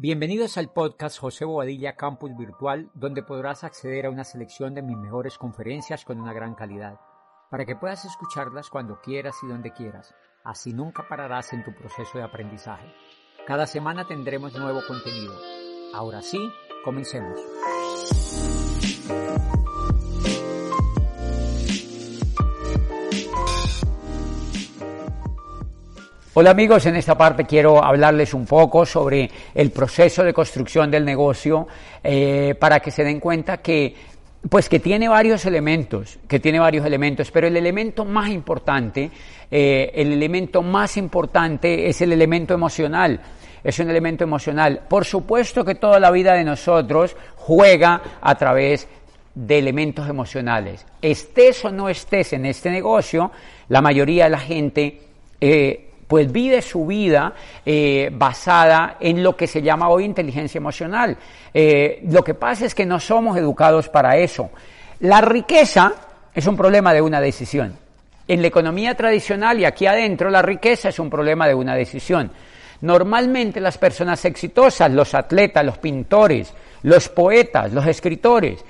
Bienvenidos al podcast José Bobadilla Campus Virtual, donde podrás acceder a una selección de mis mejores conferencias con una gran calidad, para que puedas escucharlas cuando quieras y donde quieras. Así nunca pararás en tu proceso de aprendizaje. Cada semana tendremos nuevo contenido. Ahora sí, comencemos. Hola amigos, en esta parte quiero hablarles un poco sobre el proceso de construcción del negocio eh, para que se den cuenta que pues que tiene varios elementos, que tiene varios elementos, pero el elemento más importante, eh, el elemento más importante es el elemento emocional. Es un elemento emocional. Por supuesto que toda la vida de nosotros juega a través de elementos emocionales. Estés o no estés en este negocio, la mayoría de la gente eh, pues vive su vida eh, basada en lo que se llama hoy inteligencia emocional. Eh, lo que pasa es que no somos educados para eso. La riqueza es un problema de una decisión. En la economía tradicional y aquí adentro la riqueza es un problema de una decisión. Normalmente las personas exitosas, los atletas, los pintores, los poetas, los escritores,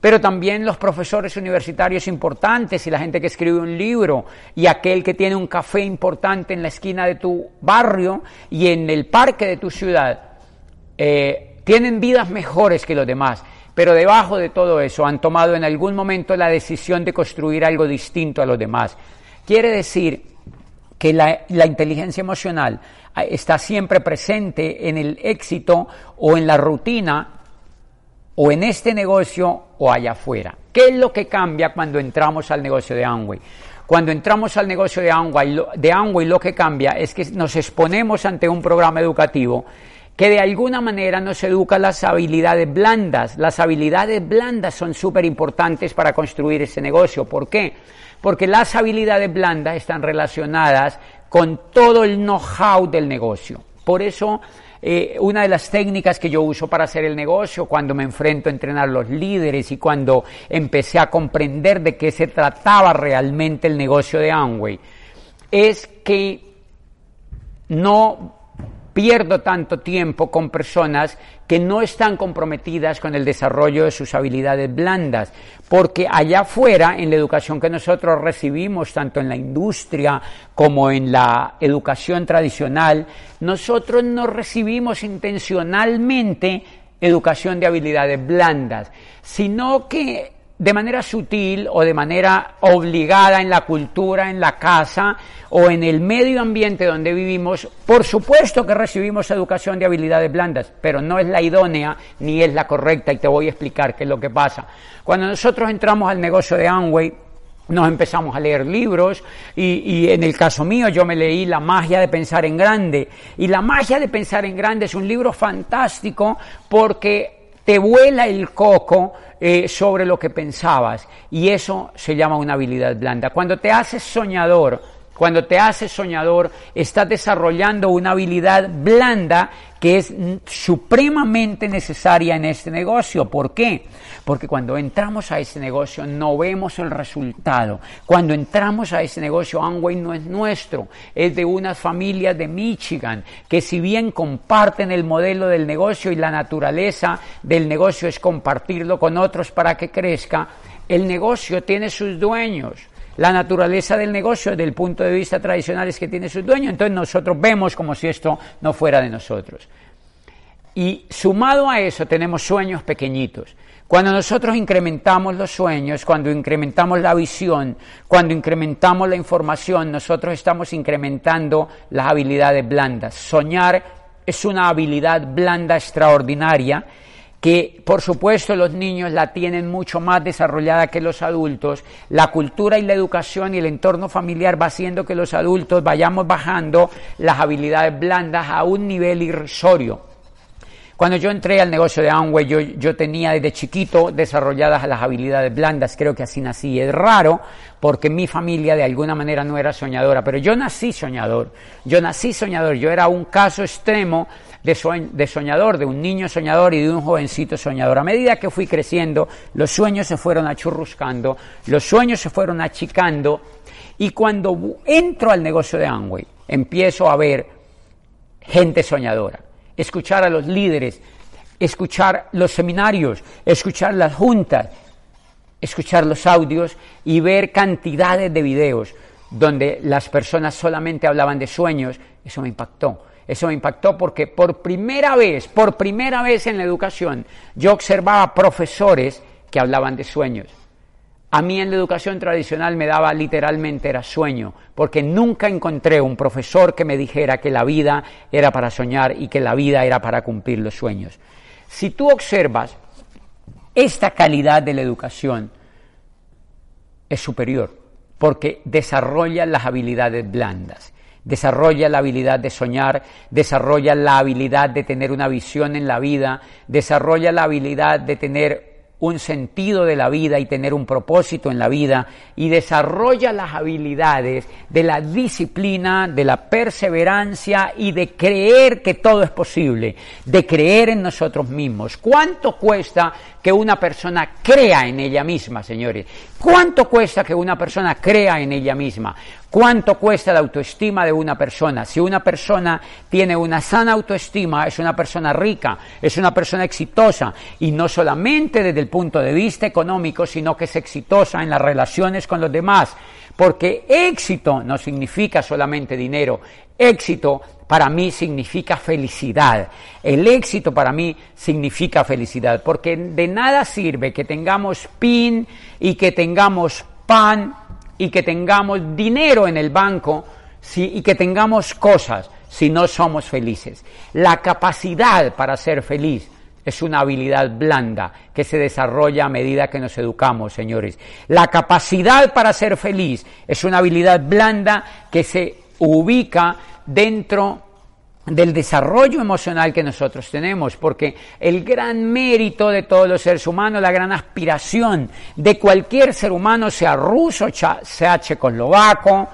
pero también los profesores universitarios importantes y la gente que escribe un libro y aquel que tiene un café importante en la esquina de tu barrio y en el parque de tu ciudad, eh, tienen vidas mejores que los demás. Pero debajo de todo eso han tomado en algún momento la decisión de construir algo distinto a los demás. Quiere decir que la, inteligencia emocional ah, está siempre presente en el éxito o en la rutina o en este negocio o allá afuera. ¿Qué es lo que cambia cuando entramos al negocio de Amway? Cuando entramos al negocio de Amway, de Amway lo que cambia es que nos exponemos ante un programa educativo que de alguna manera nos educa las habilidades blandas. Las habilidades blandas son súper importantes para construir ese negocio. ¿Por qué? Porque las habilidades blandas están relacionadas con todo el know-how del negocio. Por eso eh, una de las técnicas que yo uso para hacer el negocio, cuando me enfrento a entrenar los líderes y cuando empecé a comprender de qué se trataba realmente el negocio de Amway, es que no pierdo tanto tiempo con personas que no están comprometidas con el desarrollo de sus habilidades blandas, porque allá afuera, en la educación que nosotros recibimos, tanto en la industria como en la educación tradicional, nosotros no recibimos intencionalmente educación de habilidades blandas, sino que de manera sutil o de manera obligada en la cultura, en la casa o en el medio ambiente donde vivimos, por supuesto que recibimos educación de habilidades blandas, pero no es la idónea ni es la correcta y te voy a explicar qué es lo que pasa. Cuando nosotros entramos al negocio de Amway, nos empezamos a leer libros y, y, en el caso mío yo me leí La magia de pensar en grande. Y La magia de pensar en grande es un libro fantástico porque te vuela el coco eh, sobre lo que pensabas y eso se llama una habilidad blanda. Cuando te haces soñador, cuando te haces soñador, estás desarrollando una habilidad blanda que es supremamente necesaria en este negocio. ¿Por qué? Porque cuando entramos a este negocio no vemos el resultado. Cuando entramos a este negocio, Amway no es nuestro, es de unas familias de Michigan que si bien comparten el modelo del negocio y la naturaleza del negocio es compartirlo con otros para que crezca, el negocio tiene sus dueños la naturaleza del negocio desde el punto de vista tradicional es que tiene sus dueños, entonces nosotros vemos como si esto no fuera de nosotros. Y sumado a eso tenemos sueños pequeñitos. Cuando nosotros incrementamos los sueños, cuando incrementamos la visión, cuando incrementamos la información, nosotros estamos incrementando las habilidades blandas. Soñar es una habilidad blanda extraordinaria que por supuesto los niños la tienen mucho más desarrollada que los adultos, la cultura y la educación y el entorno familiar va haciendo que los adultos vayamos bajando las habilidades blandas a un nivel irrisorio. Cuando yo entré al negocio de Amway, yo, yo, tenía desde chiquito desarrolladas las habilidades blandas, creo que así nací. Es raro porque mi familia de alguna manera no era soñadora, pero yo nací soñador. Yo nací soñador, yo era un caso extremo de, de soñador, de un niño soñador y de un jovencito soñador. A medida que fui creciendo, los sueños se fueron achurruscando, los sueños se fueron achicando y cuando entro al negocio de Amway, empiezo a ver gente soñadora escuchar a los líderes, escuchar los seminarios, escuchar las juntas, escuchar los audios y ver cantidades de videos donde las personas solamente hablaban de sueños, eso me impactó. Eso me impactó porque por primera vez, por primera vez en la educación, yo observaba profesores que hablaban de sueños. A mí en la educación tradicional me daba literalmente era sueño, porque nunca encontré un profesor que me dijera que la vida era para soñar y que la vida era para cumplir los sueños. Si tú observas, esta calidad de la educación es superior, porque desarrolla las habilidades blandas, desarrolla la habilidad de soñar, desarrolla la habilidad de tener una visión en la vida, desarrolla la habilidad de tener un sentido de la vida y tener un propósito en la vida y desarrolla las habilidades de la disciplina, de la perseverancia y de creer que todo es posible, de creer en nosotros mismos. ¿Cuánto cuesta que una persona crea en ella misma, señores? ¿Cuánto cuesta que una persona crea en ella misma? ¿Cuánto cuesta la autoestima de una persona? Si una persona tiene una sana autoestima, es una persona rica, es una persona exitosa, y no solamente desde el punto de vista económico, sino que es exitosa en las relaciones con los demás. Porque éxito no significa solamente dinero, éxito para mí significa felicidad. El éxito para mí significa felicidad, porque de nada sirve que tengamos pin y que tengamos pan y que tengamos dinero en el banco y que tengamos cosas si no somos felices. La capacidad para ser feliz es una habilidad blanda que se desarrolla a medida que nos educamos, señores. La capacidad para ser feliz es una habilidad blanda que se ubica dentro del desarrollo emocional que nosotros tenemos, porque el gran mérito de todos los seres humanos, la gran aspiración de cualquier ser humano, sea ruso, sea checoslovaco,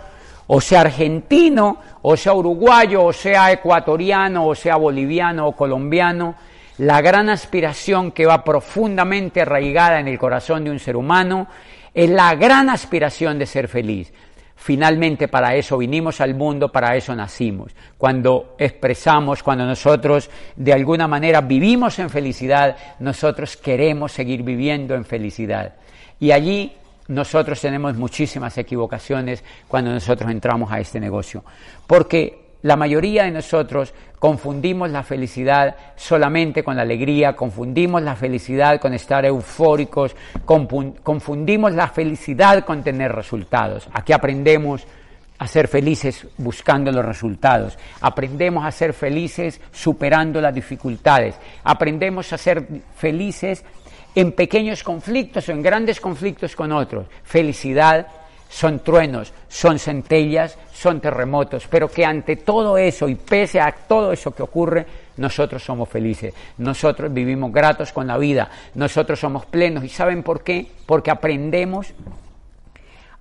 o sea argentino, o sea uruguayo, o sea ecuatoriano, o sea boliviano o colombiano, la gran aspiración que va profundamente arraigada en el corazón de un ser humano es la gran aspiración de ser feliz. Finalmente para eso vinimos al mundo, para eso nacimos. Cuando expresamos, cuando nosotros de alguna manera vivimos en felicidad, nosotros queremos seguir viviendo en felicidad. Y allí nosotros tenemos muchísimas equivocaciones cuando nosotros entramos a este negocio. Porque la mayoría de nosotros confundimos la felicidad solamente con la alegría, confundimos la felicidad con estar eufóricos, confundimos la felicidad con tener resultados. Aquí aprendemos a ser felices buscando los resultados, aprendemos a ser felices superando las dificultades, aprendemos a ser felices en pequeños conflictos o en grandes conflictos con otros. Felicidad son truenos, son centellas, son terremotos, pero que ante todo eso y pese a todo eso que ocurre, nosotros somos felices, nosotros vivimos gratos con la vida, nosotros somos plenos. ¿Y saben por qué? Porque aprendemos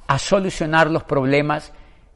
a solucionar los problemas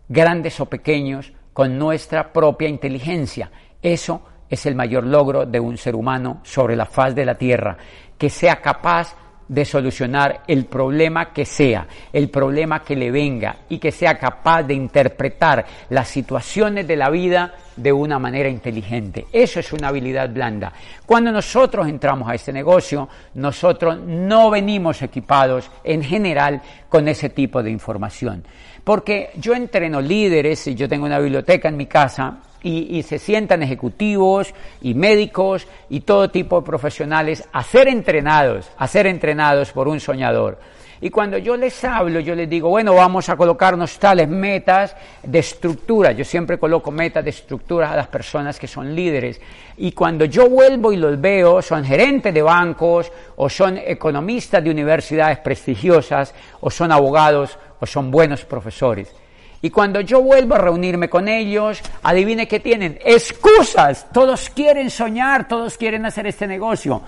grandes o pequeños con nuestra propia inteligencia. Eso es el mayor logro de un ser humano sobre la faz de la tierra, que sea capaz de solucionar el problema que sea, el problema que le venga y que sea capaz de interpretar las situaciones de la vida de una manera inteligente. Eso es una habilidad blanda. Cuando nosotros entramos a este negocio, nosotros no venimos equipados en general con ese tipo de información. Porque yo entreno líderes y yo tengo una biblioteca en mi casa y, se sientan ejecutivos y médicos y todo tipo de profesionales a ser entrenados, a ser entrenados por un soñador. Y cuando yo les hablo, yo les digo, bueno, vamos a colocarnos tales metas de estructura. Yo siempre coloco metas de estructura a las personas que son líderes. Y cuando yo vuelvo y los veo, son gerentes de bancos, o son economistas de universidades prestigiosas, o son abogados, o son buenos profesores. Y cuando yo vuelvo a reunirme con ellos, adivine qué tienen, excusas. Todos quieren soñar, todos quieren hacer este negocio,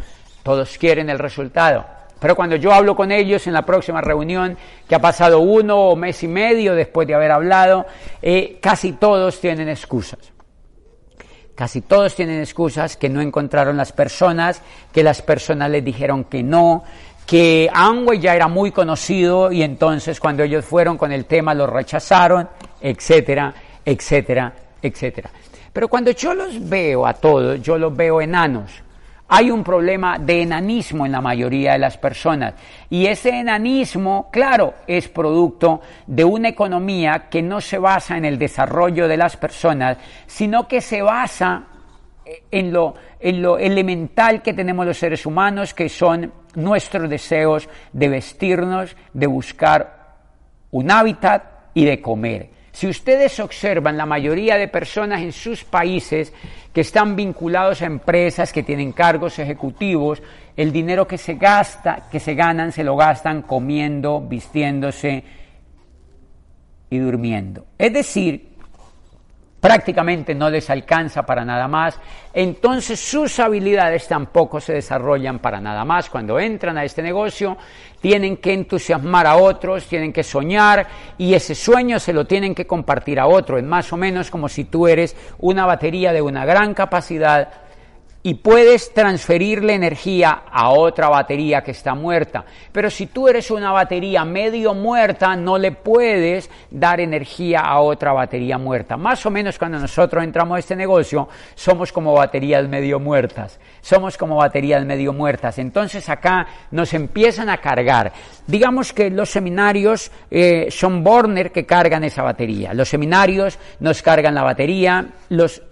todos quieren el resultado. Pero cuando yo hablo con ellos en la próxima reunión, que ha pasado uno o mes y medio después de haber hablado, eh, casi todos tienen excusas. Casi todos tienen excusas que no encontraron las personas, que las personas les dijeron que no, que Amway ya era muy conocido y entonces cuando ellos fueron con el tema lo rechazaron, etcétera, etcétera, etcétera. Pero cuando yo los veo a todos, yo los veo enanos. Hay un problema de enanismo en la mayoría de las personas. Y ese enanismo, claro, es producto de una economía que no se basa en el desarrollo de las personas, sino que se basa en lo, en lo elemental que tenemos los seres humanos, que son nuestros deseos de vestirnos, de buscar un hábitat y de comer. Si ustedes observan la mayoría de personas en sus países que están vinculados a empresas que tienen cargos ejecutivos, el dinero que se gasta, que se ganan, se lo gastan comiendo, vistiéndose y durmiendo. Es decir, prácticamente no les alcanza para nada más, entonces sus habilidades tampoco se desarrollan para nada más. Cuando entran a este negocio, tienen que entusiasmar a otros, tienen que soñar y ese sueño se lo tienen que compartir a otro. Es más o menos como si tú eres una batería de una gran capacidad y puedes transferirle energía a otra batería que está muerta. Pero si tú eres una batería medio muerta, no le puedes dar energía a otra batería muerta. Más o menos cuando nosotros entramos a este negocio, somos como baterías medio muertas. Somos como baterías medio muertas. Entonces acá nos empiezan a cargar. Digamos que los seminarios eh, son Borner que cargan esa batería. Los seminarios nos cargan la batería. Los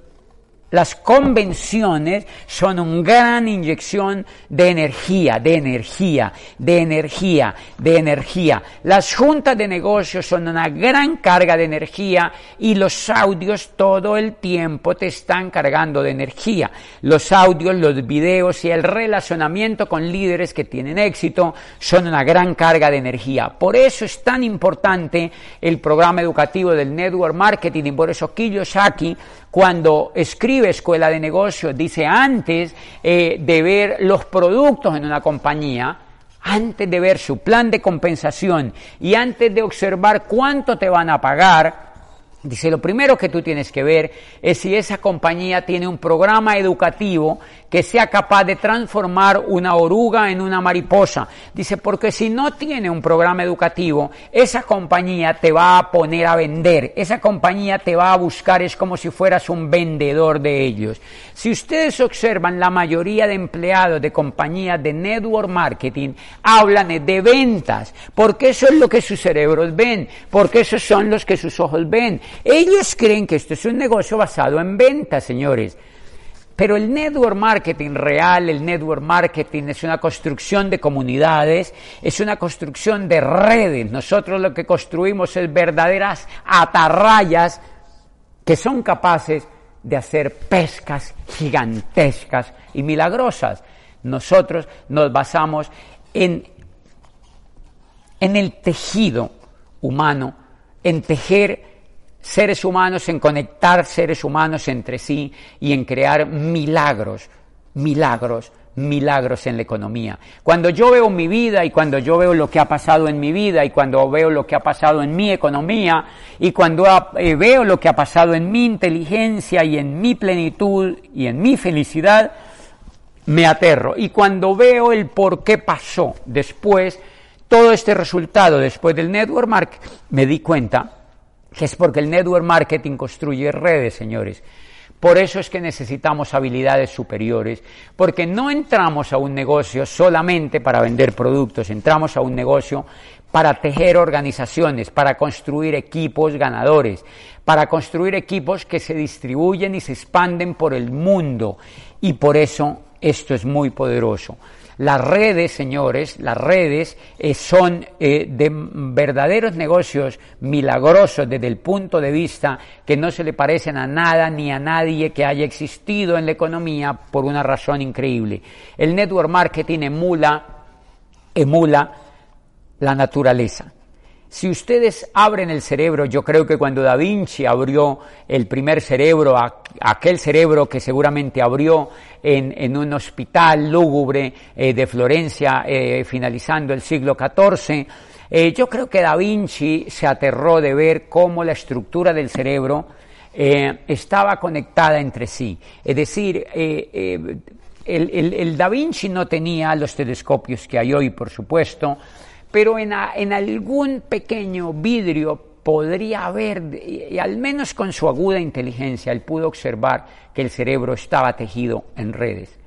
las convenciones son una gran inyección de energía, de energía, de energía, de energía. Las juntas de negocios son una gran carga de energía y los audios todo el tiempo te están cargando de energía. Los audios, los videos y el relacionamiento con líderes que tienen éxito son una gran carga de energía. Por eso es tan importante el programa educativo del Network Marketing y por eso Kiyosaki cuando escribe escuela de negocios, dice antes eh, de ver los productos en una compañía, antes de ver su plan de compensación y antes de observar cuánto te van a pagar, Dice, lo primero que tú tienes que ver es si esa compañía tiene un programa educativo que sea capaz de transformar una oruga en una mariposa. Dice, porque si no tiene un programa educativo, esa compañía te va a poner a vender, esa compañía te va a buscar, es como si fueras un vendedor de ellos. Si ustedes observan, la mayoría de empleados de compañías de network marketing hablan de ventas, porque eso es lo que sus cerebros ven, porque esos son los que sus ojos ven. Ellos creen que esto es un negocio basado en ventas, señores. Pero el network marketing real, el network marketing es una construcción de comunidades, es una construcción de redes. Nosotros lo que construimos es verdaderas atarrayas que son capaces de hacer pescas gigantescas y milagrosas. Nosotros nos basamos en, en el tejido humano, en tejer seres humanos, en conectar seres humanos entre sí y en crear milagros, milagros, milagros en la economía. Cuando yo veo mi vida y cuando yo veo lo que ha pasado en mi vida y cuando veo lo que ha pasado en mi economía y cuando eh, veo lo que ha pasado en mi inteligencia y en mi plenitud y en mi felicidad, me aterro. Y cuando veo el por qué pasó después, todo este resultado después del network mark, me di cuenta que es porque el network marketing construye redes, señores. Por eso es que necesitamos habilidades superiores, porque no entramos a un negocio solamente para vender productos, entramos a un negocio para tejer organizaciones, para construir equipos ganadores, para construir equipos que se distribuyen y se expanden por el mundo. Y por eso esto es muy poderoso. Las redes, señores, las redes eh, son eh, de verdaderos negocios milagrosos desde el punto de vista que no se le parecen a nada ni a nadie que haya existido en la economía por una razón increíble. El network marketing emula, emula la naturaleza. Si ustedes abren el cerebro, yo creo que cuando Da Vinci abrió el primer cerebro, aquel cerebro que seguramente abrió en, un hospital lúgubre eh, de Florencia, eh, finalizando el siglo XIV, eh, yo creo que Da Vinci se aterró de ver cómo la estructura del cerebro estaba conectada entre sí. Es decir, el Da Vinci no tenía los telescopios que hay hoy, por supuesto, pero en, algún pequeño vidrio podría ver, y al menos con su aguda inteligencia, él pudo observar que el cerebro estaba tejido en redes.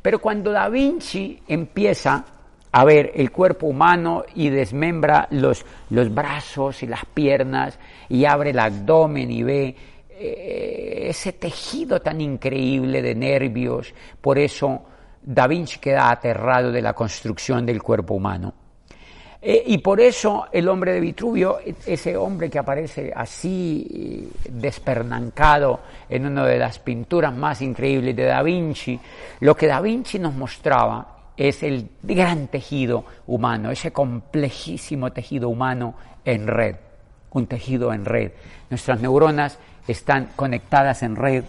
Pero cuando Da Vinci empieza a ver el cuerpo humano y desmembra los, los brazos y las piernas y abre el abdomen y ve eh, ese tejido tan increíble de nervios, por eso Da Vinci queda aterrado de la construcción del cuerpo humano. Eh, y por eso el hombre de Vitruvio, ese hombre que aparece así despernancado en una de las pinturas más increíbles de Da Vinci, lo que Da Vinci nos mostraba es el gran tejido humano, ese complejísimo tejido humano en red, un tejido en red. Nuestras neuronas están conectadas en red,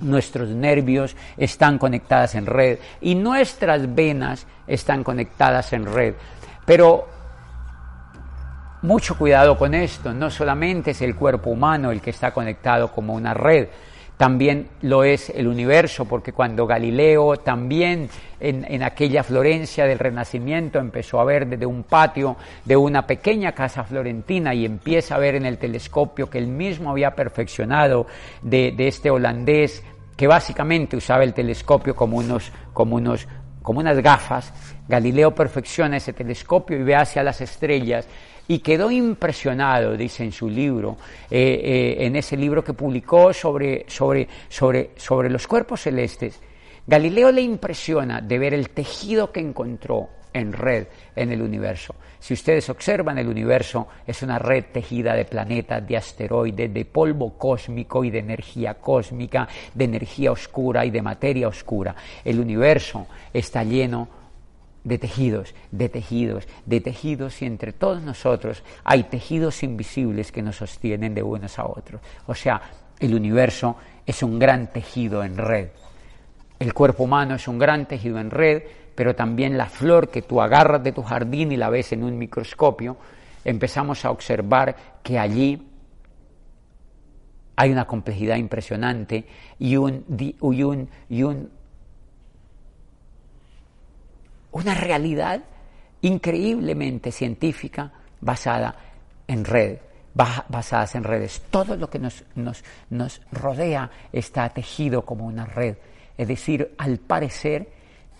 nuestros nervios están conectadas en red y nuestras venas están conectadas en red. Pero mucho cuidado con esto, no solamente es el cuerpo humano el que está conectado como una red, también lo es el universo, porque cuando Galileo también en, aquella Florencia del Renacimiento empezó a ver desde un patio de una pequeña casa florentina y empieza a ver en el telescopio que él mismo había perfeccionado de, de este holandés que básicamente usaba el telescopio como unos, como unos como unas gafas, Galileo perfecciona ese telescopio y ve hacia las estrellas y quedó impresionado, dice en su libro, eh, eh, en ese libro que publicó sobre, sobre, sobre, sobre los cuerpos celestes. Galileo le impresiona de ver el tejido que encontró en red en el universo. Si ustedes observan el universo, es una red tejida de planetas, de asteroides, de polvo cósmico y de energía cósmica, de energía oscura y de materia oscura. El universo está lleno de tejidos, de tejidos, de tejidos y entre todos nosotros hay tejidos invisibles que nos sostienen de unos a otros. O sea, el universo es un gran tejido en red. El cuerpo humano es un gran tejido en red, pero también la flor que tú agarras de tu jardín y la ves en un microscopio, empezamos a observar que allí hay una complejidad impresionante y un, y un, y un una realidad increíblemente científica basada en red, basadas en redes. Todo lo que nos, nos, nos rodea está tejido como una red. Es decir, al parecer,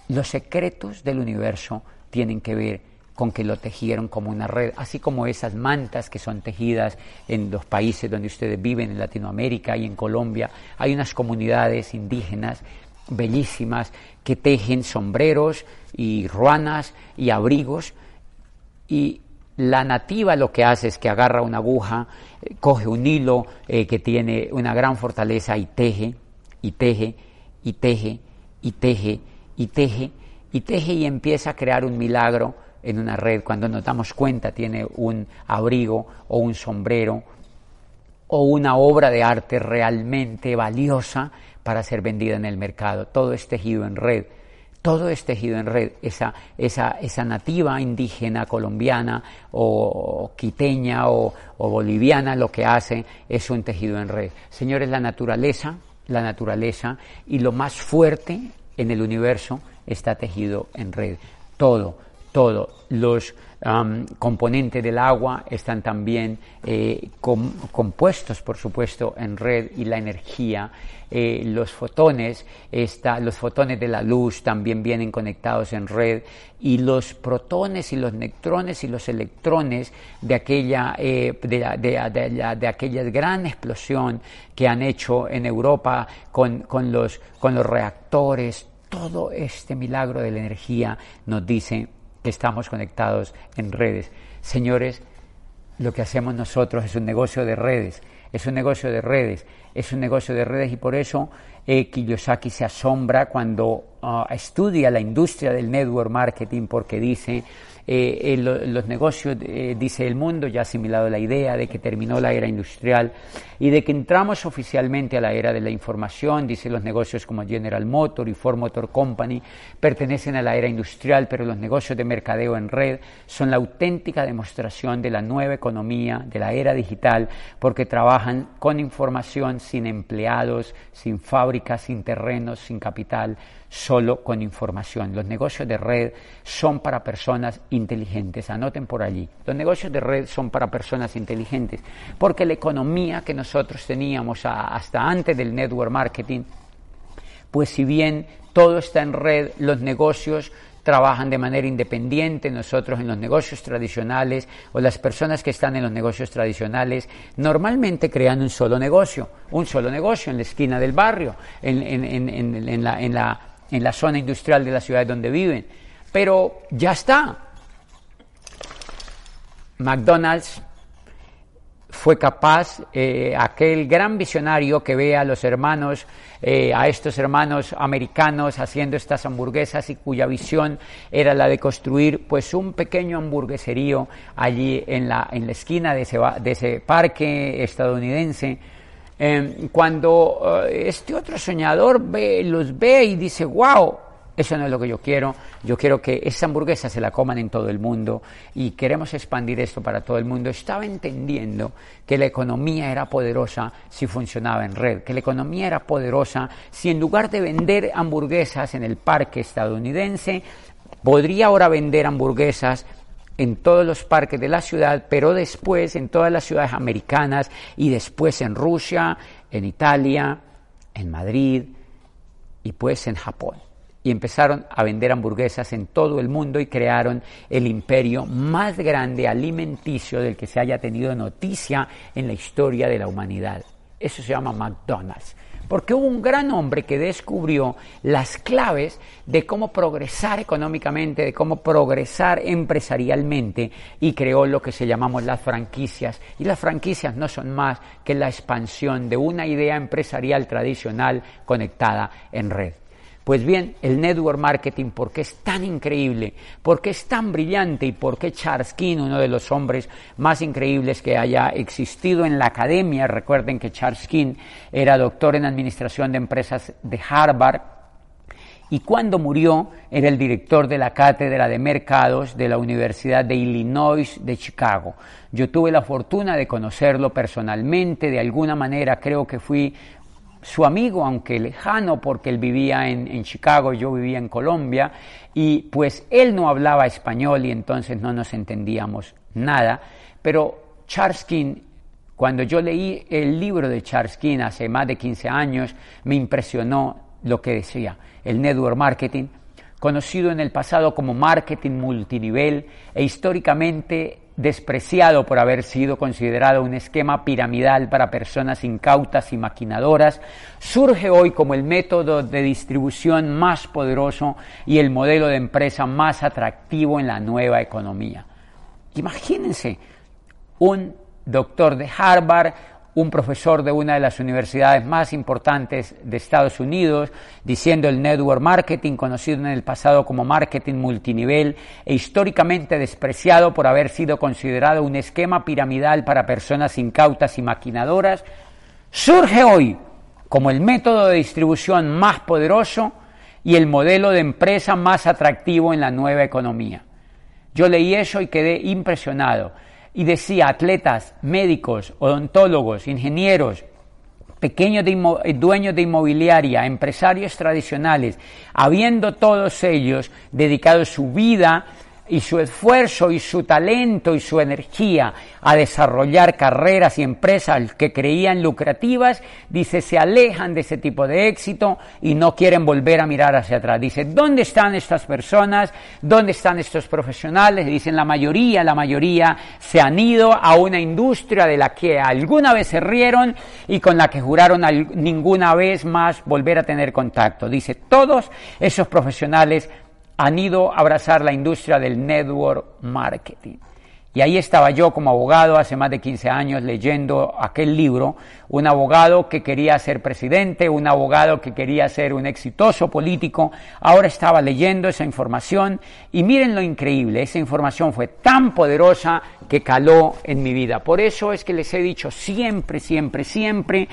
los secretos del universo tienen que ver con que lo tejieron como una red, así como esas mantas que son tejidas en los países donde ustedes viven, en Latinoamérica y en Colombia. Hay unas comunidades indígenas bellísimas que tejen sombreros y ruanas y abrigos y la nativa lo que hace es que agarra una aguja, eh, coge un hilo eh, que tiene una gran fortaleza y teje, y teje, y teje, y teje, y teje, y teje y empieza a crear un milagro en una red. Cuando nos damos cuenta tiene un abrigo o un sombrero o una obra de arte realmente valiosa para ser vendida en el mercado. Todo es tejido en red. Todo es tejido en red. Esa, esa, esa nativa indígena colombiana o, quiteña o, boliviana lo que hace es un tejido en red. Señores, la naturaleza, la naturaleza y lo más fuerte en el universo está tejido en red. Todo, todo. Los componentes del agua están también eh, compuestos, por supuesto, en red y la energía. Eh, los fotones, está, los fotones de la luz también vienen conectados en red y los protones y los neutrones y los electrones de aquella, eh, de, de, aquella gran explosión que han hecho en Europa con, con, los, con los reactores, todo este milagro de la energía nos dice estamos conectados en redes. Señores, lo que hacemos nosotros es un negocio de redes, es un negocio de redes, es un negocio de redes y por eso eh, Kiyosaki se asombra cuando ah, estudia la industria del network marketing porque dice eh, los negocios, eh, dice el mundo, ya ha asimilado la idea de que terminó la era industrial y de que entramos oficialmente a la era de la información, dice los negocios como General Motor y Ford Motor Company pertenecen a la era industrial, pero los negocios de mercadeo en red son la auténtica demostración de la nueva economía, de la era digital, porque trabajan con información sin empleados, sin fábricas, sin terrenos, sin capital, solo con información. Los negocios de red son para personas inteligentes. Anoten por allí. Los negocios de red son para personas inteligentes, porque la economía que nosotros teníamos hasta antes del network marketing, pues si bien todo está en red, los negocios trabajan de manera independiente, nosotros en los negocios tradicionales o las personas que están en los negocios tradicionales normalmente crean un solo negocio, un solo negocio en la esquina del barrio, en, la, en la zona industrial de la ciudad donde viven. Pero ya está. McDonald's fue capaz, eh, aquel gran visionario que ve a los hermanos, eh, a estos hermanos americanos haciendo estas hamburguesas y cuya visión era la de construir pues un pequeño hamburgueserío allí en la, en la esquina de ese, de ese parque estadounidense. Em, cuando eh, este otro soñador ve, los ve y dice, wow, eso no es lo que yo quiero. Yo quiero que esa hamburguesa se la coman en todo el mundo y queremos expandir esto para todo el mundo. Estaba entendiendo que la economía era poderosa si funcionaba en red, que la economía era poderosa si en lugar de vender hamburguesas en el parque estadounidense, podría ahora vender hamburguesas en todos los parques de la ciudad, pero después en todas las ciudades americanas y después en Rusia, en Italia, en Madrid y pues en Japón y empezaron a vender hamburguesas en todo el mundo y crearon el imperio más grande alimenticio del que se haya tenido noticia en la historia de la humanidad. Eso se llama McDonald's. Porque hubo un gran hombre que descubrió las claves de cómo progresar económicamente, de cómo progresar empresarialmente y creó lo que se llamamos las franquicias. Y las franquicias no son más que la expansión de una idea empresarial tradicional conectada en red. Pues bien, el network marketing, ¿por qué es tan increíble? ¿Por qué es tan brillante? ¿Y por qué Charles King, uno de los hombres más increíbles que haya existido en la academia? Recuerden que Charles King era doctor en administración de empresas de Harvard, y cuando murió era el director de la cátedra de mercados de la Universidad de Illinois de Chicago. Yo tuve la fortuna de conocerlo personalmente, de alguna manera creo que fui su amigo, aunque lejano, porque él vivía en, Chicago, yo vivía en Colombia, y pues él no hablaba español y entonces no nos entendíamos nada, pero Charles King, cuando yo leí el libro de Charles King hace más de 15 años, me impresionó lo que decía, el network marketing, conocido en el pasado como marketing multinivel e históricamente despreciado por haber sido considerado un esquema piramidal para personas incautas y maquinadoras, surge hoy como el método de distribución más poderoso y el modelo de empresa más atractivo en la nueva economía. Imagínense un doctor de Harvard, un profesor de una de las universidades más importantes de Estados Unidos, diciendo el network marketing, conocido en el pasado como marketing multinivel e históricamente despreciado por haber sido considerado un esquema piramidal para personas incautas y maquinadoras, surge hoy como el método de distribución más poderoso y el modelo de empresa más atractivo en la nueva economía. Yo leí eso y quedé impresionado y decía atletas, médicos, odontólogos, ingenieros, pequeños eh, dueños de inmobiliaria, empresarios tradicionales, habiendo todos ellos dedicado su vida y su esfuerzo y su talento y su energía a desarrollar carreras y empresas que creían lucrativas, dice, se alejan de ese tipo de éxito y no quieren volver a mirar hacia atrás. Dice, ¿dónde están estas personas? ¿Dónde están estos profesionales? Dicen, la mayoría, la mayoría se han ido a una industria de la que alguna vez se rieron y con la que juraron ninguna vez más volver a tener contacto. Dice, todos esos profesionales han ido a abrazar la industria del network marketing. Y ahí estaba yo como abogado hace más de 15 años leyendo aquel libro, un abogado que quería ser presidente, un abogado que quería ser un exitoso político, ahora estaba leyendo esa información y miren lo increíble, esa información fue tan poderosa que caló en mi vida. Por eso es que les he dicho siempre, siempre, siempre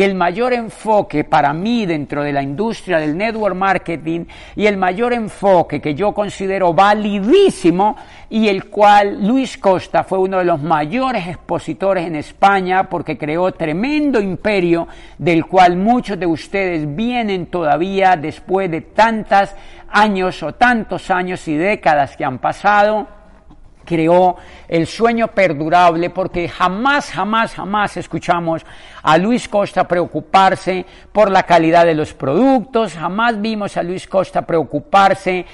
que el mayor enfoque para mí dentro de la industria del network marketing y el mayor enfoque que yo considero validísimo y el cual Luis Costa fue uno de los mayores expositores en España porque creó tremendo imperio del cual muchos de ustedes vienen todavía después de tantos años o tantos años y décadas que han pasado creó el sueño perdurable porque jamás, jamás, jamás escuchamos a Luis Costa preocuparse por la calidad de los productos, jamás vimos a Luis Costa preocuparse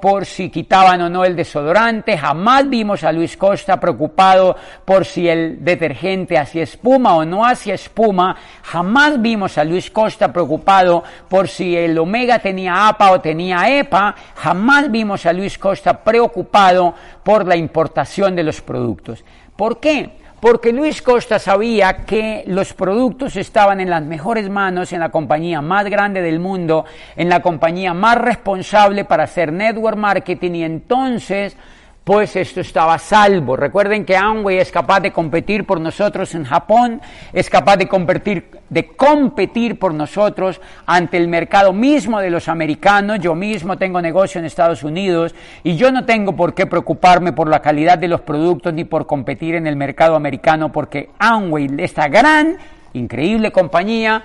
por, si quitaban o no el desodorante, jamás vimos a Luis Costa preocupado por si el detergente hacía espuma o no hacía espuma, jamás vimos a Luis Costa preocupado por si el omega tenía APA o tenía EPA, jamás vimos a Luis Costa preocupado por la importación de los productos. ¿Por qué? Porque Luis Costa sabía que los productos estaban en las mejores manos, en la compañía más grande del mundo, en la compañía más responsable para hacer network marketing y entonces pues esto estaba salvo. Recuerden que Amway es capaz de competir por nosotros en Japón, es capaz de competir, de competir por nosotros ante el mercado mismo de los americanos. Yo mismo tengo negocio en Estados Unidos y yo no tengo por qué preocuparme por la calidad de los productos ni por competir en el mercado americano porque Amway, esta gran, increíble compañía,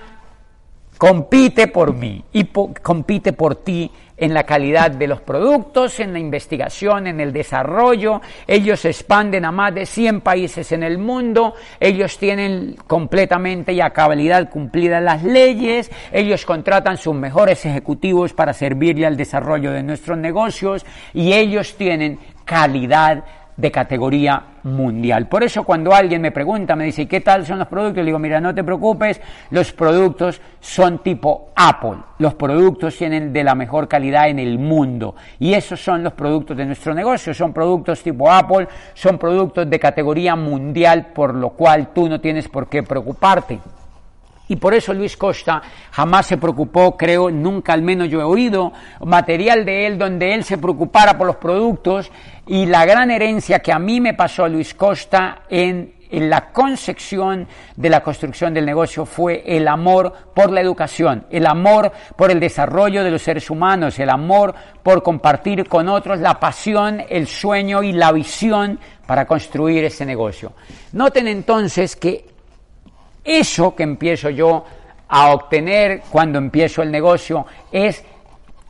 compite por mí y compite por ti en la calidad de los productos, en la investigación, en el desarrollo. Ellos expanden a más de 100 países en el mundo. Ellos tienen completamente y a cabalidad cumplidas las leyes. Ellos contratan sus mejores ejecutivos para servirle al desarrollo de nuestros negocios y ellos tienen calidad de categoría mundial. Por eso cuando alguien me pregunta, me dice, ¿qué tal son los productos? Le digo, mira, no te preocupes, los productos son tipo Apple. Los productos tienen de la mejor calidad en el mundo. Y esos son los productos de nuestro negocio. Son productos tipo Apple, son productos de categoría mundial, por lo cual tú no tienes por qué preocuparte. Y por eso Luis Costa jamás se preocupó, creo, nunca al menos yo he oído material de él donde él se preocupara por los productos y la gran herencia que a mí me pasó Luis Costa en, en la concepción de la construcción del negocio fue el amor por la educación, el amor por el desarrollo de los seres humanos, el amor por compartir con otros la pasión, el sueño y la visión para construir ese negocio. Noten entonces que eso que empiezo yo a obtener cuando empiezo el negocio es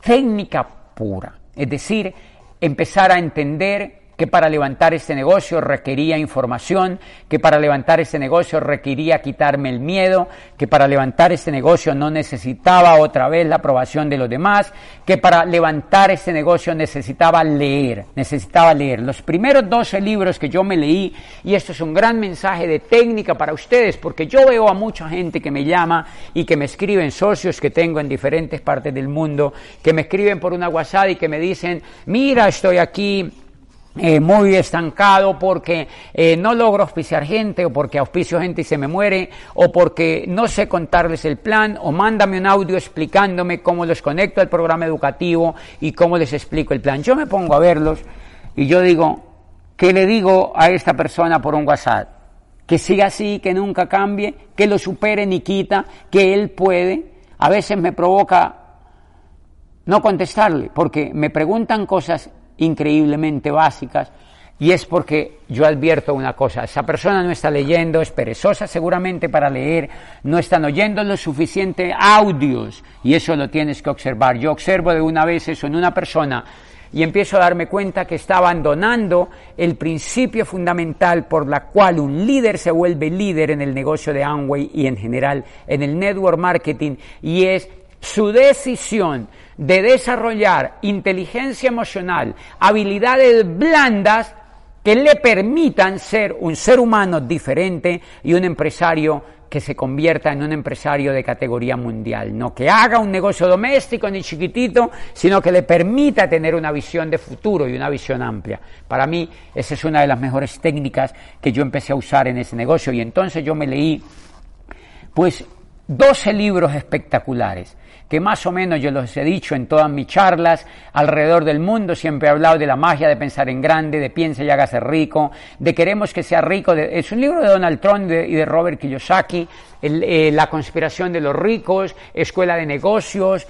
técnica pura, es decir, empezar a entender que para levantar este negocio requería información, que para levantar este negocio requería quitarme el miedo, que para levantar este negocio no necesitaba otra vez la aprobación de los demás, que para levantar este negocio necesitaba leer, necesitaba leer. Los primeros 12 libros que yo me leí, y esto es un gran mensaje de técnica para ustedes, porque yo veo a mucha gente que me llama y que me escriben, socios que tengo en diferentes partes del mundo, que me escriben por una WhatsApp y que me dicen, mira, estoy aquí eh, muy estancado porque eh, no logro auspiciar gente o porque auspicio gente y se me muere o porque no sé contarles el plan o mándame un audio explicándome cómo los conecto al programa educativo y cómo les explico el plan. Yo me pongo a verlos y yo digo, ¿qué le digo a esta persona por un WhatsApp? Que siga así, que nunca cambie, que lo supere ni quita, que él puede. A veces me provoca no contestarle porque me preguntan cosas increíblemente básicas y es porque yo advierto una cosa, esa persona no está leyendo, es perezosa seguramente para leer, no están oyendo lo suficiente audios y eso lo tienes que observar. Yo observo de una vez eso en una persona y empiezo a darme cuenta que está abandonando el principio fundamental por la cual un líder se vuelve líder en el negocio de Amway y en general en el network marketing y es su decisión de desarrollar inteligencia emocional, habilidades blandas que le permitan ser un ser humano diferente y un empresario que se convierta en un empresario de categoría mundial, no que haga un negocio doméstico ni chiquitito, sino que le permita tener una visión de futuro y una visión amplia. Para mí esa es una de las mejores técnicas que yo empecé a usar en ese negocio. Y entonces yo me leí pues 12 libros espectaculares que más o menos yo los he dicho en todas mis charlas alrededor del mundo, siempre he hablado de la magia de pensar en grande, de piensa y hágase rico, de queremos que sea rico, es un libro de Donald Trump y de Robert Kiyosaki, eh, La conspiración de los ricos, Escuela de negocios,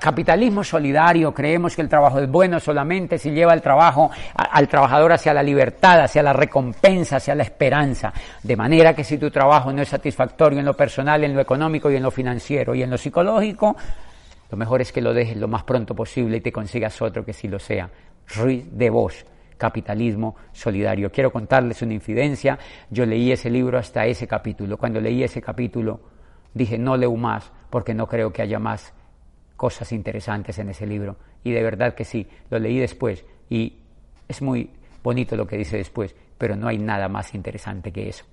capitalismo solidario, creemos que el trabajo es bueno solamente si lleva el trabajo al trabajador hacia la libertad, hacia la recompensa, hacia la esperanza, de manera que si tu trabajo no es satisfactorio en lo personal, en lo económico y en lo financiero y en lo psicológico, lo mejor es que lo dejes lo más pronto posible y te consigas otro que sí lo sea. Ruiz de vos. Capitalismo solidario. Quiero contarles una infidencia. Yo leí ese libro hasta ese capítulo. Cuando leí ese capítulo dije, no leo más porque no creo que haya más cosas interesantes en ese libro. Y de verdad que sí, lo leí después y es muy bonito lo que dice después, pero no hay nada más interesante que eso.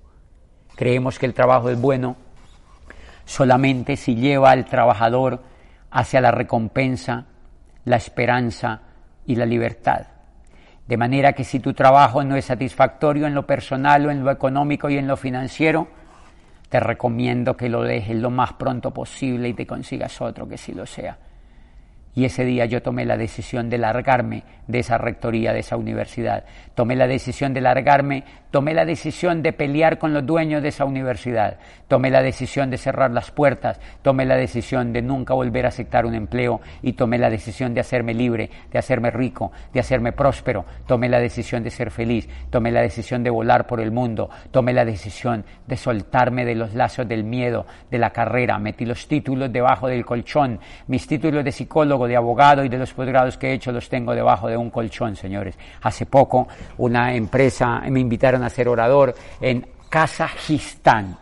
Creemos que el trabajo es bueno solamente si lleva al trabajador hacia la recompensa, la esperanza y la libertad. De manera que si tu trabajo no es satisfactorio en lo personal o en lo económico y en lo financiero, te recomiendo que lo dejes lo más pronto posible y te consigas otro que sí lo sea. Y ese día yo tomé la decisión de largarme de esa rectoría, de esa universidad. Tomé la decisión de largarme, tomé la decisión de pelear con los dueños de esa universidad. Tomé la decisión de cerrar las puertas, tomé la decisión de nunca volver a aceptar un empleo y tomé la decisión de hacerme libre, de hacerme rico, de hacerme próspero. Tomé la decisión de ser feliz, tomé la decisión de volar por el mundo, tomé la decisión de soltarme de los lazos del miedo, de la carrera. Metí los títulos debajo del colchón, mis títulos de psicólogo de abogado y de los posgrados que he hecho los tengo debajo de un colchón, señores. Hace poco una empresa me invitaron a ser orador en Kazajistán.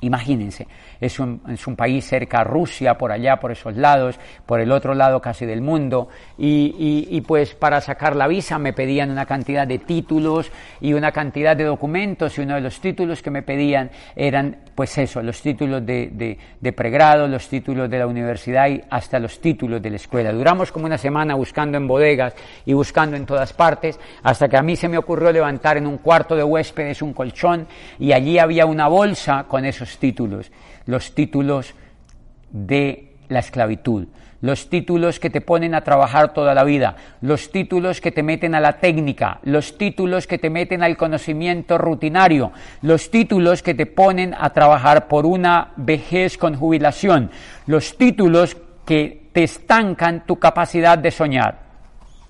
Imagínense, es un, es un, país cerca a Rusia, por allá, por esos lados, por el otro lado casi del mundo, y, y, pues para sacar la visa me pedían una cantidad de títulos y una cantidad de documentos, y uno de los títulos que me pedían eran, pues eso, los títulos de, de, de pregrado, los títulos de la universidad y hasta los títulos de la escuela. Duramos como una semana buscando en bodegas y buscando en todas partes, hasta que a mí se me ocurrió levantar en un cuarto de huéspedes un colchón, y allí había una bolsa con esos títulos los títulos de la esclavitud, los títulos que te ponen a trabajar toda la vida, los títulos que te meten a la técnica, los títulos que te meten al conocimiento rutinario, los títulos que te ponen a trabajar por una vejez con jubilación, los títulos que te estancan tu capacidad de soñar.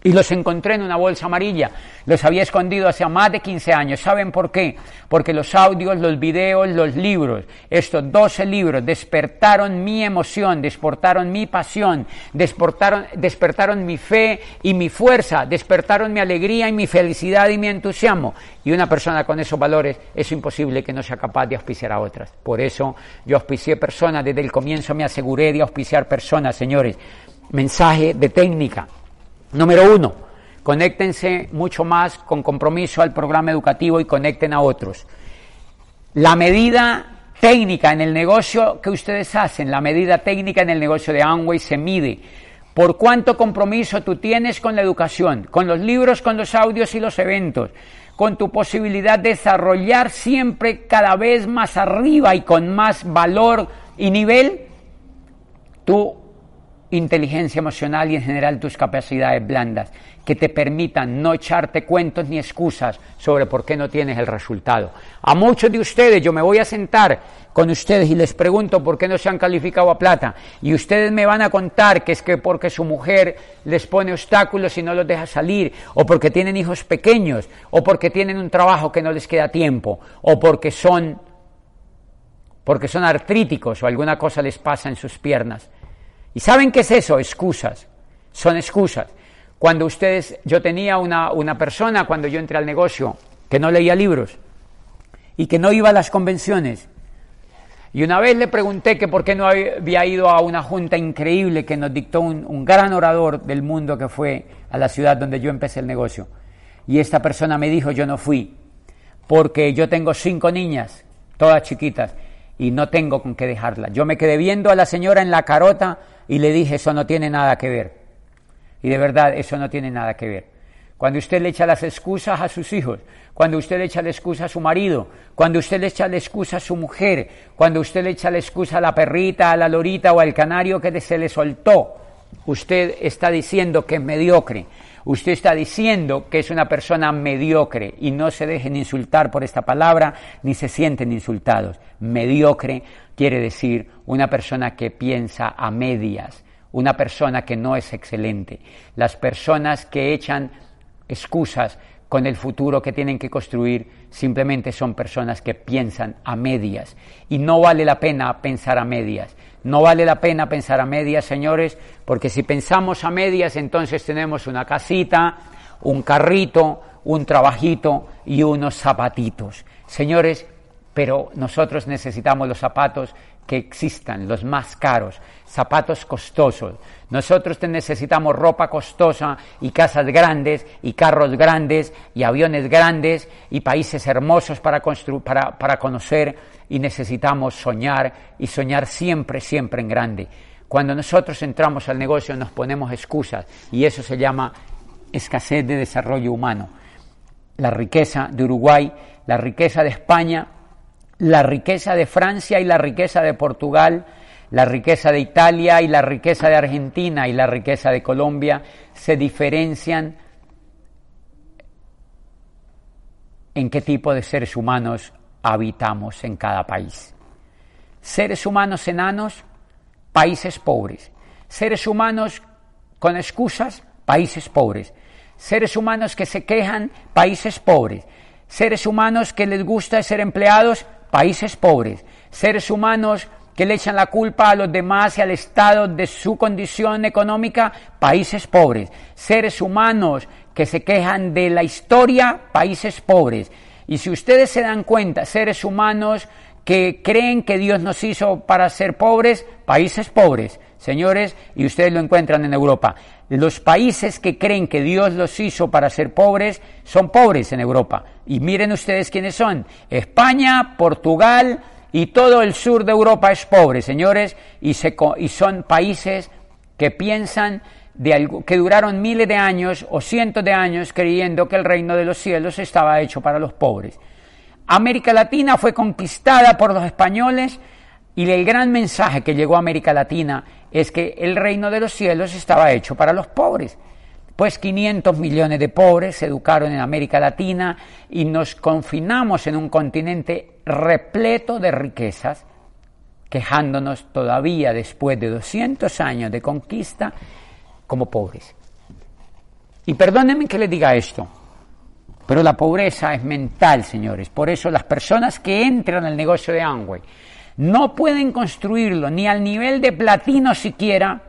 Y los encontré en una bolsa amarilla. Los había escondido hace más de 15 años. ¿Saben por qué? Porque los audios, los videos, los libros, estos 12 libros despertaron mi emoción, despertaron mi pasión, despertaron, despertaron mi fe y mi fuerza, despertaron mi alegría y mi felicidad y mi entusiasmo. Y una persona con esos valores es imposible que no sea capaz de auspiciar a otras. Por eso yo auspicié personas, desde el comienzo me aseguré de auspiciar personas, señores. Mensaje de técnica Número uno, conéctense mucho más con compromiso al programa educativo y conecten a otros. La medida técnica en el negocio que ustedes hacen, la medida técnica en el negocio de Amway se mide por cuánto compromiso tú tienes con la educación, con los libros, con los audios y los eventos, con tu posibilidad de desarrollar siempre cada vez más arriba y con más valor y nivel tu inteligencia emocional y en general tus capacidades blandas que te permitan no echarte cuentos ni excusas sobre por qué no tienes el resultado. A muchos de ustedes yo me voy a sentar con ustedes y les pregunto por qué no se han calificado a plata y ustedes me van a contar que es que porque su mujer les pone obstáculos y no los deja salir o porque tienen hijos pequeños o porque tienen un trabajo que no les queda tiempo o porque son porque son artríticos o alguna cosa les pasa en sus piernas. ¿Y saben qué es eso? Excusas. Son excusas. Cuando ustedes, yo tenía una, una persona cuando yo entré al negocio que no leía libros y que no iba a las convenciones. Y una vez le pregunté que por qué no había ido a una junta increíble que nos dictó un, un, gran orador del mundo que fue a la ciudad donde yo empecé el negocio. Y esta persona me dijo, yo no fui, porque yo tengo cinco niñas, todas chiquitas, y no tengo con qué dejarla. Yo me quedé viendo a la señora en la carota y le dije, eso no tiene nada que ver. Y de verdad, eso no tiene nada que ver. Cuando usted le echa las excusas a sus hijos, cuando usted le echa la excusa a su marido, cuando usted le echa la excusa a su mujer, cuando usted le echa la excusa a la perrita, a la lorita o al canario que se le soltó, usted está diciendo que es mediocre. Usted está diciendo que es una persona mediocre y no se dejen insultar por esta palabra ni se sienten insultados. Mediocre quiere decir una persona que piensa a medias, una persona que no es excelente. Las personas que echan excusas con el futuro que tienen que construir simplemente son personas que piensan a medias. Y no vale la pena pensar a medias. No vale la pena pensar a medias, señores, porque si pensamos a medias, entonces tenemos una casita, un carrito, un trabajito y unos zapatitos. Señores, pero nosotros necesitamos los zapatos que existan, los más caros, zapatos costosos. Nosotros necesitamos ropa costosa y casas grandes y carros grandes y aviones grandes y países hermosos para, para, para conocer y necesitamos soñar y soñar siempre, siempre en grande. Cuando nosotros entramos al negocio nos ponemos excusas y eso se llama escasez de desarrollo humano. La riqueza de Uruguay, la riqueza de España la riqueza de Francia y la riqueza de Portugal, la riqueza de Italia y la riqueza de Argentina y la riqueza de Colombia se diferencian en qué tipo de seres humanos habitamos en cada país. Seres humanos enanos, países pobres. Seres humanos con excusas, países pobres. Seres humanos que se quejan, países pobres. Seres humanos que les gusta ser empleados, países pobres, seres humanos que le echan la culpa a los demás y al Estado de su condición económica, países pobres, seres humanos que se quejan de la historia, países pobres. Y si ustedes se dan cuenta, seres humanos que creen que Dios nos hizo para ser pobres, países pobres, señores, y ustedes lo encuentran en Europa. Los países que creen que Dios los hizo para ser pobres son pobres en Europa. Y miren ustedes quiénes son. España, Portugal y todo el sur de Europa es pobre, señores, y, y son países que piensan de algo, que duraron miles de años o cientos de años creyendo que el reino de los cielos estaba hecho para los pobres. América Latina fue conquistada por los españoles y el gran mensaje que llegó a América Latina es que el reino de los cielos estaba hecho para los pobres. Pues 500 millones de pobres se educaron en América Latina y nos confinamos en un continente repleto de riquezas, quejándonos todavía después de 200 años de conquista como pobres. Y perdónenme que les diga esto, pero la pobreza es mental, señores. Por eso las personas que entran al negocio de Amway no pueden construirlo ni al nivel de platino siquiera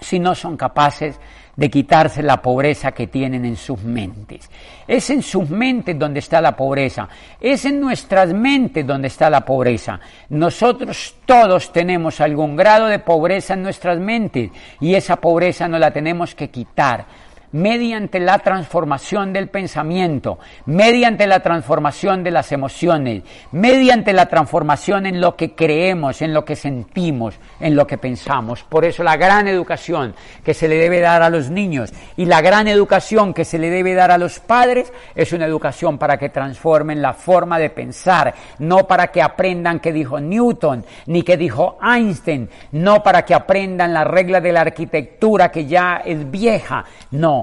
si no son capaces de quitarse la pobreza que tienen en sus mentes. Es en sus mentes donde está la pobreza, es en nuestras mentes donde está la pobreza. Nosotros todos tenemos algún grado de pobreza en nuestras mentes y esa pobreza no la tenemos que quitar mediante la transformación del pensamiento, mediante la transformación de las emociones, mediante la transformación en lo que creemos, en lo que sentimos, en lo que pensamos. Por eso la gran educación que se le debe dar a los niños y la gran educación que se le debe dar a los padres es una educación para que transformen la forma de pensar, no para que aprendan qué dijo Newton, ni qué dijo Einstein, no para que aprendan la regla de la arquitectura que ya es vieja, no,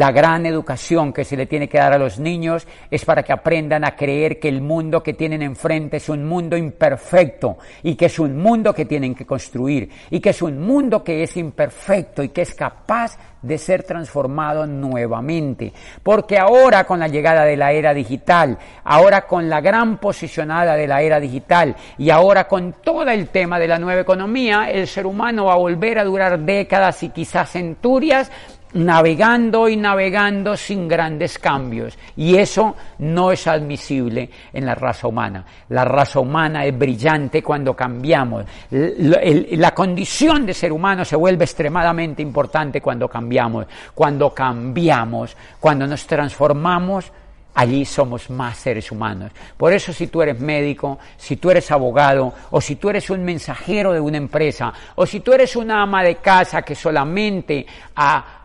la gran educación que se le tiene que dar a los niños es para que aprendan a creer que el mundo que tienen enfrente es un mundo imperfecto y que es un mundo que tienen que construir y que es un mundo que es imperfecto y que es capaz de ser transformado nuevamente. Porque ahora con la llegada de la era digital, ahora con la gran posicionada de la era digital y ahora con todo el tema de la nueva economía, el ser humano va a volver a durar décadas y quizás centurias navegando y navegando sin grandes cambios. Y eso no es admisible en la raza humana. La raza humana es brillante cuando cambiamos. La condición de ser humano se vuelve extremadamente importante cuando cambiamos. Cuando cambiamos, cuando nos transformamos, allí somos más seres humanos. Por eso si tú eres médico, si tú eres abogado, o si tú eres un mensajero de una empresa, o si tú eres una ama de casa que solamente ha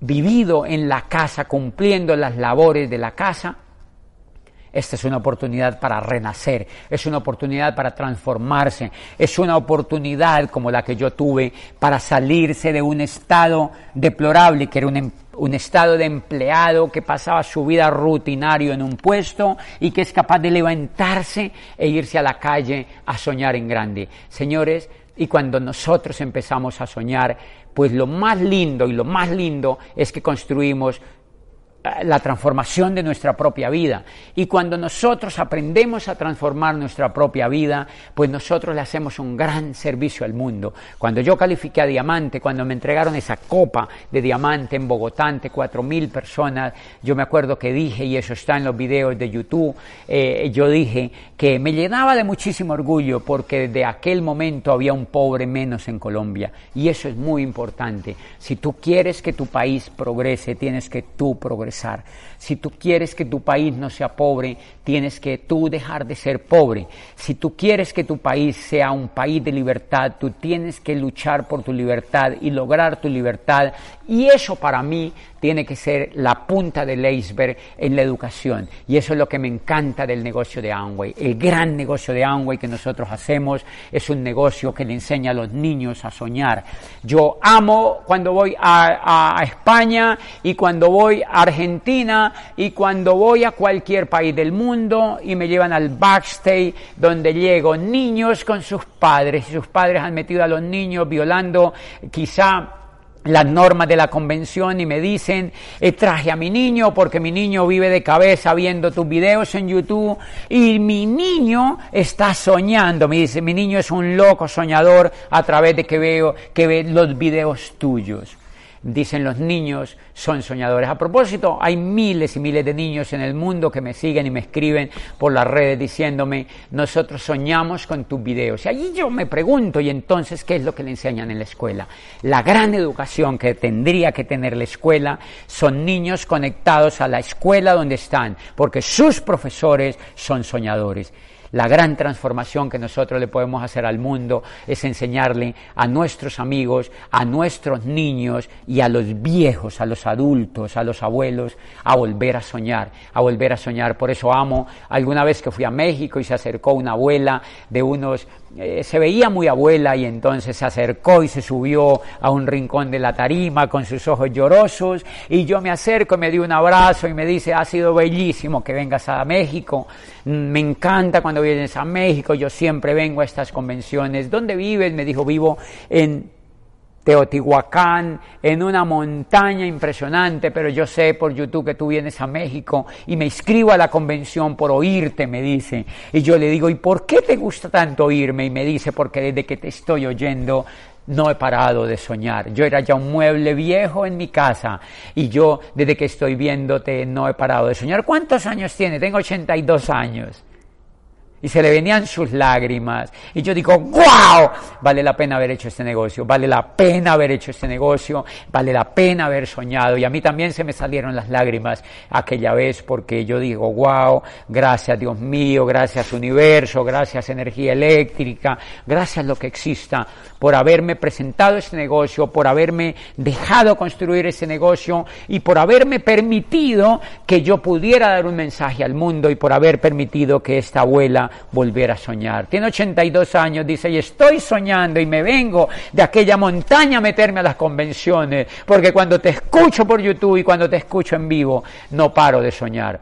vivido en la casa, cumpliendo las labores de la casa, esta es una oportunidad para renacer, es una oportunidad para transformarse, es una oportunidad como la que yo tuve para salirse de un estado deplorable, que era un, em, un, estado de empleado que pasaba su vida rutinario en un puesto y que es capaz de levantarse e irse a la calle a soñar en grande. Señores, y cuando nosotros empezamos a soñar, pues lo más lindo y lo más lindo es que construimos la transformación de nuestra propia vida. Y cuando nosotros aprendemos a transformar nuestra propia vida, pues nosotros le hacemos un gran servicio al mundo. Cuando yo califiqué a diamante, cuando me entregaron esa copa de diamante en Bogotá ante cuatro mil personas, yo me acuerdo que dije, y eso está en los videos de YouTube, eh, yo dije que me llenaba de muchísimo orgullo porque desde aquel momento había un pobre menos en Colombia. Y eso es muy importante. Si tú quieres que tu país progrese, tienes que tú progresar si tú quieres que tu país no sea pobre, tienes que tú dejar de ser pobre. Si tú quieres que tu país sea un país de libertad, tú tienes que luchar por tu libertad y lograr tu libertad. Y eso para mí tiene que ser la punta del iceberg en la educación. Y eso es lo que me encanta del negocio de Amway. El gran negocio de Amway que nosotros hacemos es un negocio que le enseña a los niños a soñar. Yo amo cuando voy a, España y cuando voy a Argentina y cuando voy a cualquier país del mundo y me llevan al backstage donde llego niños con sus padres y sus padres han metido a los niños violando quizá las normas de la convención y me dicen, eh, traje a mi niño porque mi niño vive de cabeza viendo tus videos en YouTube y mi niño está soñando, me dice, mi niño es un loco soñador a través de que veo que ve los videos tuyos dicen los niños, son soñadores. A propósito, hay miles y miles de niños en el mundo que me siguen y me escriben por las redes diciéndome, nosotros soñamos con tus videos. Y allí yo me pregunto, ¿y entonces qué es lo que le enseñan en la escuela? La gran educación que tendría que tener la escuela son niños conectados a la escuela donde están, porque sus profesores son soñadores. La gran transformación que nosotros le podemos hacer al mundo es enseñarle a nuestros amigos, a nuestros niños y a los viejos, a los adultos, a los abuelos, a volver a soñar, a volver a soñar. Por eso amo, alguna vez que fui a México y se acercó una abuela de unos eh, se veía muy abuela y entonces se acercó y se subió a un rincón de la tarima con sus ojos llorosos y yo me acerco y me dio un abrazo y me dice, ha sido bellísimo que vengas a México, me encanta cuando vienes a México, yo siempre vengo a estas convenciones, ¿dónde vives? Me dijo, vivo en Teotihuacán, en una montaña impresionante, pero yo sé por YouTube que tú vienes a México y me inscribo a la convención por oírte, me dice. Y yo le digo, ¿y por qué te gusta tanto oírme? Y me dice, porque desde que te estoy oyendo no he parado de soñar. Yo era ya un mueble viejo en mi casa y yo desde que estoy viéndote no he parado de soñar. ¿Cuántos años tiene? Tengo 82 años y se le venían sus lágrimas. Y yo digo, ¡guau! Vale la pena haber hecho este negocio, vale la pena haber hecho este negocio, vale la pena haber soñado. Y a mí también se me salieron las lágrimas aquella vez porque yo digo, ¡guau! Gracias Dios mío, gracias universo, gracias energía eléctrica, gracias lo que exista por haberme presentado este negocio, por haberme dejado construir ese negocio y por haberme permitido que yo pudiera dar un mensaje al mundo y por haber permitido que esta abuela volver a soñar. Tiene 82 años, dice, y estoy soñando y me vengo de aquella montaña a meterme a las convenciones, porque cuando te escucho por YouTube y cuando te escucho en vivo, no paro de soñar.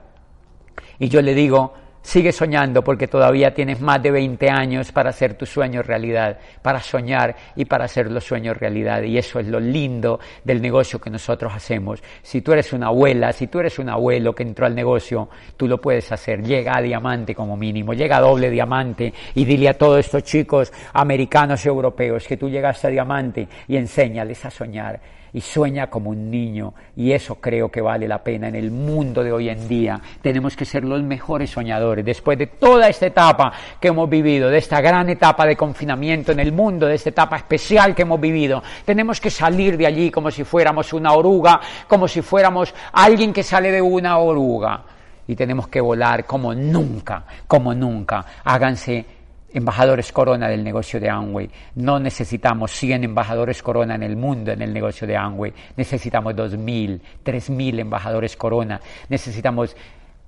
Y yo le digo, Sigue soñando porque todavía tienes más de 20 años para hacer tus sueños realidad, para soñar y para hacer los sueños realidad. Y eso es lo lindo del negocio que nosotros hacemos. Si tú eres una abuela, si tú eres un abuelo que entró al negocio, tú lo puedes hacer. Llega a diamante como mínimo, llega a doble diamante y dile a todos estos chicos americanos y europeos que tú llegaste a diamante y enséñales a soñar y sueña como un niño y eso creo que vale la pena en el mundo de hoy en día. Tenemos que ser los mejores soñadores. Después de toda esta etapa que hemos vivido, de esta gran etapa de confinamiento en el mundo, de esta etapa especial que hemos vivido, tenemos que salir de allí como si fuéramos una oruga, como si fuéramos alguien que sale de una oruga. Y tenemos que volar como nunca, como nunca. Háganse embajadores corona del negocio de Amway. No necesitamos 100 embajadores corona en el mundo en el negocio de Amway. Necesitamos 2.000, 3.000 embajadores corona. Necesitamos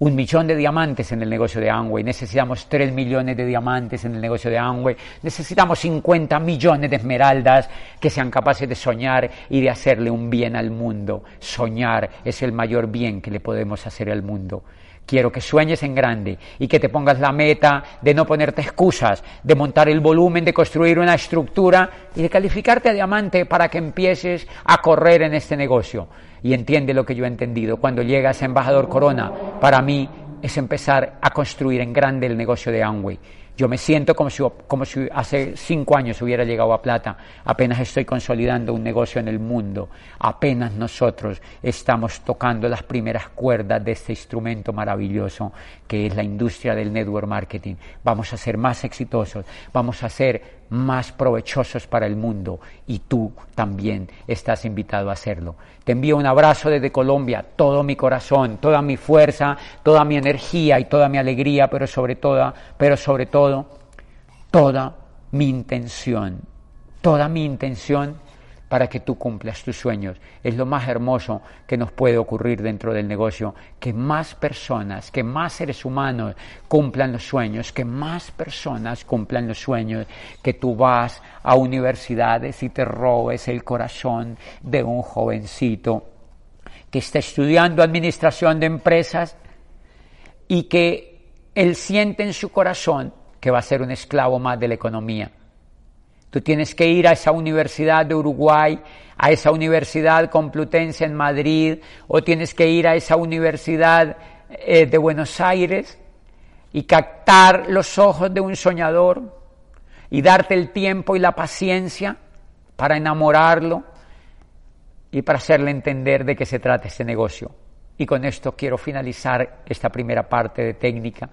un millón de diamantes en el negocio de Amway, necesitamos 3 millones de diamantes en el negocio de Amway, necesitamos 50 millones de esmeraldas que sean capaces de soñar y de hacerle un bien al mundo. Soñar es el mayor bien que le podemos hacer al mundo. Quiero que sueñes en grande y que te pongas la meta de no ponerte excusas, de montar el volumen, de construir una estructura y de calificarte a diamante para que empieces a correr en este negocio. Y entiende lo que yo he entendido. Cuando llegas a embajador Corona, para mí es empezar a construir en grande el negocio de Amway. Yo me siento como si, como si hace cinco años hubiera llegado a plata. Apenas estoy consolidando un negocio en el mundo. Apenas nosotros estamos tocando las primeras cuerdas de este instrumento maravilloso que es la industria del network marketing. Vamos a ser más exitosos, vamos a ser más provechosos para el mundo y tú también estás invitado a hacerlo. Te envío un abrazo desde Colombia, todo mi corazón, toda mi fuerza, toda mi energía y toda mi alegría, pero sobre todo, pero sobre todo, toda mi intención, toda mi intención para que tú cumplas tus sueños. Es lo más hermoso que nos puede ocurrir dentro del negocio, que más personas, que más seres humanos cumplan los sueños, que más personas cumplan los sueños, que tú vas a universidades y te robes el corazón de un jovencito que está estudiando administración de empresas y que él siente en su corazón que va a ser un esclavo más de la economía Tú tienes que ir a esa universidad de Uruguay, a esa universidad Complutense en Madrid, o tienes que ir a esa universidad eh, de Buenos Aires y captar los ojos de un soñador y darte el tiempo y la paciencia para enamorarlo y para hacerle entender de qué se trata este negocio. Y con esto quiero finalizar esta primera parte de técnica,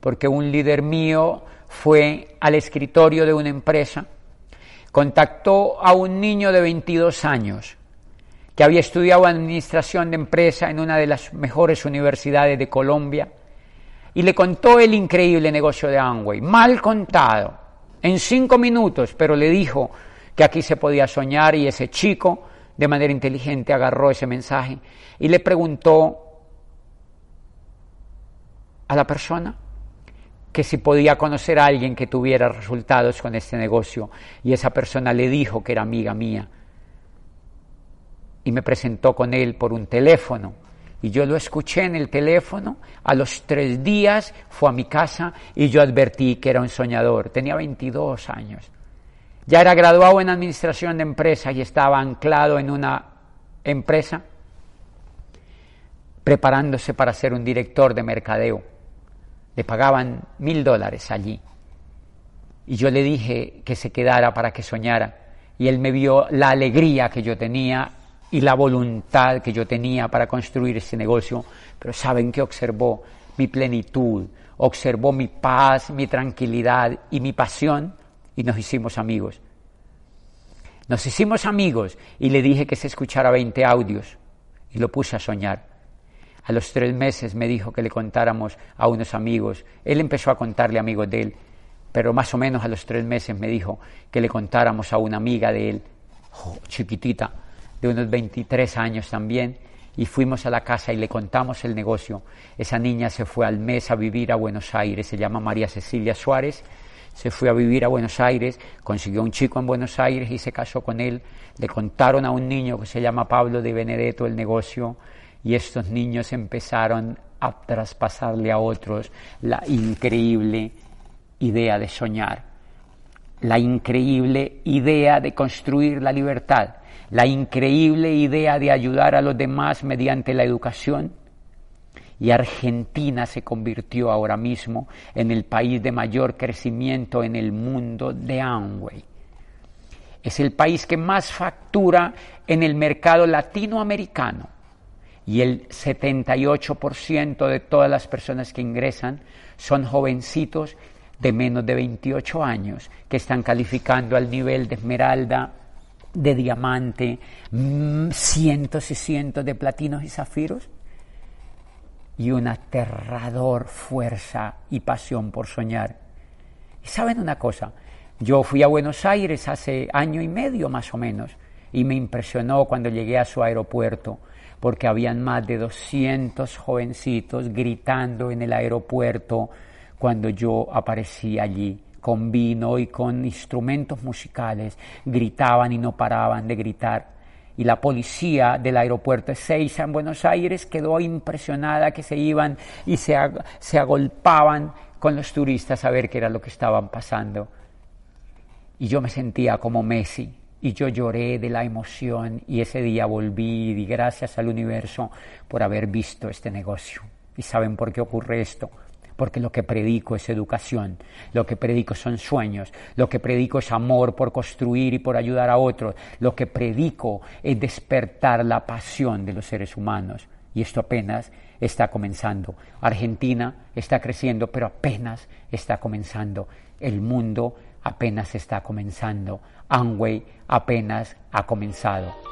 porque un líder mío fue al escritorio de una empresa, contactó a un niño de 22 años que había estudiado administración de empresa en una de las mejores universidades de Colombia y le contó el increíble negocio de Amway, mal contado, en cinco minutos, pero le dijo que aquí se podía soñar y ese chico de manera inteligente agarró ese mensaje y le preguntó a la persona que si podía conocer a alguien que tuviera resultados con este negocio. Y esa persona le dijo que era amiga mía. Y me presentó con él por un teléfono. Y yo lo escuché en el teléfono, a los tres días fue a mi casa y yo advertí que era un soñador, tenía 22 años. Ya era graduado en administración de empresas y estaba anclado en una empresa preparándose para ser un director de mercadeo le pagaban mil dólares allí. Y yo le dije que se quedara para que soñara. Y él me vio la alegría que yo tenía y la voluntad que yo tenía para construir ese negocio. Pero ¿saben que observó? Mi plenitud, observó mi paz, mi tranquilidad y mi pasión y nos hicimos amigos. Nos hicimos amigos y le dije que se escuchara 20 audios y lo puse a soñar. A los tres meses me dijo que le contáramos a unos amigos. Él empezó a contarle amigos de él, pero más o menos a los tres meses me dijo que le contáramos a una amiga de él, chiquitita, de unos 23 años también, y fuimos a la casa y le contamos el negocio. Esa niña se fue al mes a vivir a Buenos Aires, se llama María Cecilia Suárez, se fue a vivir a Buenos Aires, consiguió un chico en Buenos Aires y se casó con él. Le contaron a un niño que se llama Pablo de Benedetto el negocio y estos niños empezaron a traspasarle a otros la increíble idea de soñar, la increíble idea de construir la libertad, la increíble idea de ayudar a los demás mediante la educación. Y Argentina se convirtió ahora mismo en el país de mayor crecimiento en el mundo de Amway. Es el país que más factura en el mercado latinoamericano y el 78% de todas las personas que ingresan son jovencitos de menos de 28 años que están calificando al nivel de esmeralda, de diamante, mm, cientos y cientos de platinos y zafiros y una aterrador fuerza y pasión por soñar. Y saben una cosa, yo fui a Buenos Aires hace año y medio más o menos y me impresionó cuando llegué a su aeropuerto porque habían más de 200 jovencitos gritando en el aeropuerto cuando yo aparecí allí con vino y con instrumentos musicales, gritaban y no paraban de gritar. y la policía del aeropuerto de Seiza en Buenos Aires quedó impresionada que se iban y se, se agolpaban con los turistas a ver qué era lo que estaban pasando. Y yo me sentía como Messi y yo lloré de la emoción y ese día volví y di gracias al universo por haber visto este negocio. ¿Y saben por qué ocurre esto? porque lo que predico es educación, lo que predico son sueños, lo que predico es amor por construir y por ayudar a otros, lo que predico es despertar la pasión de los seres humanos. Y esto apenas está comenzando. Argentina está creciendo, pero apenas está comenzando. El mundo apenas está comenzando. Amway apenas ha comenzado.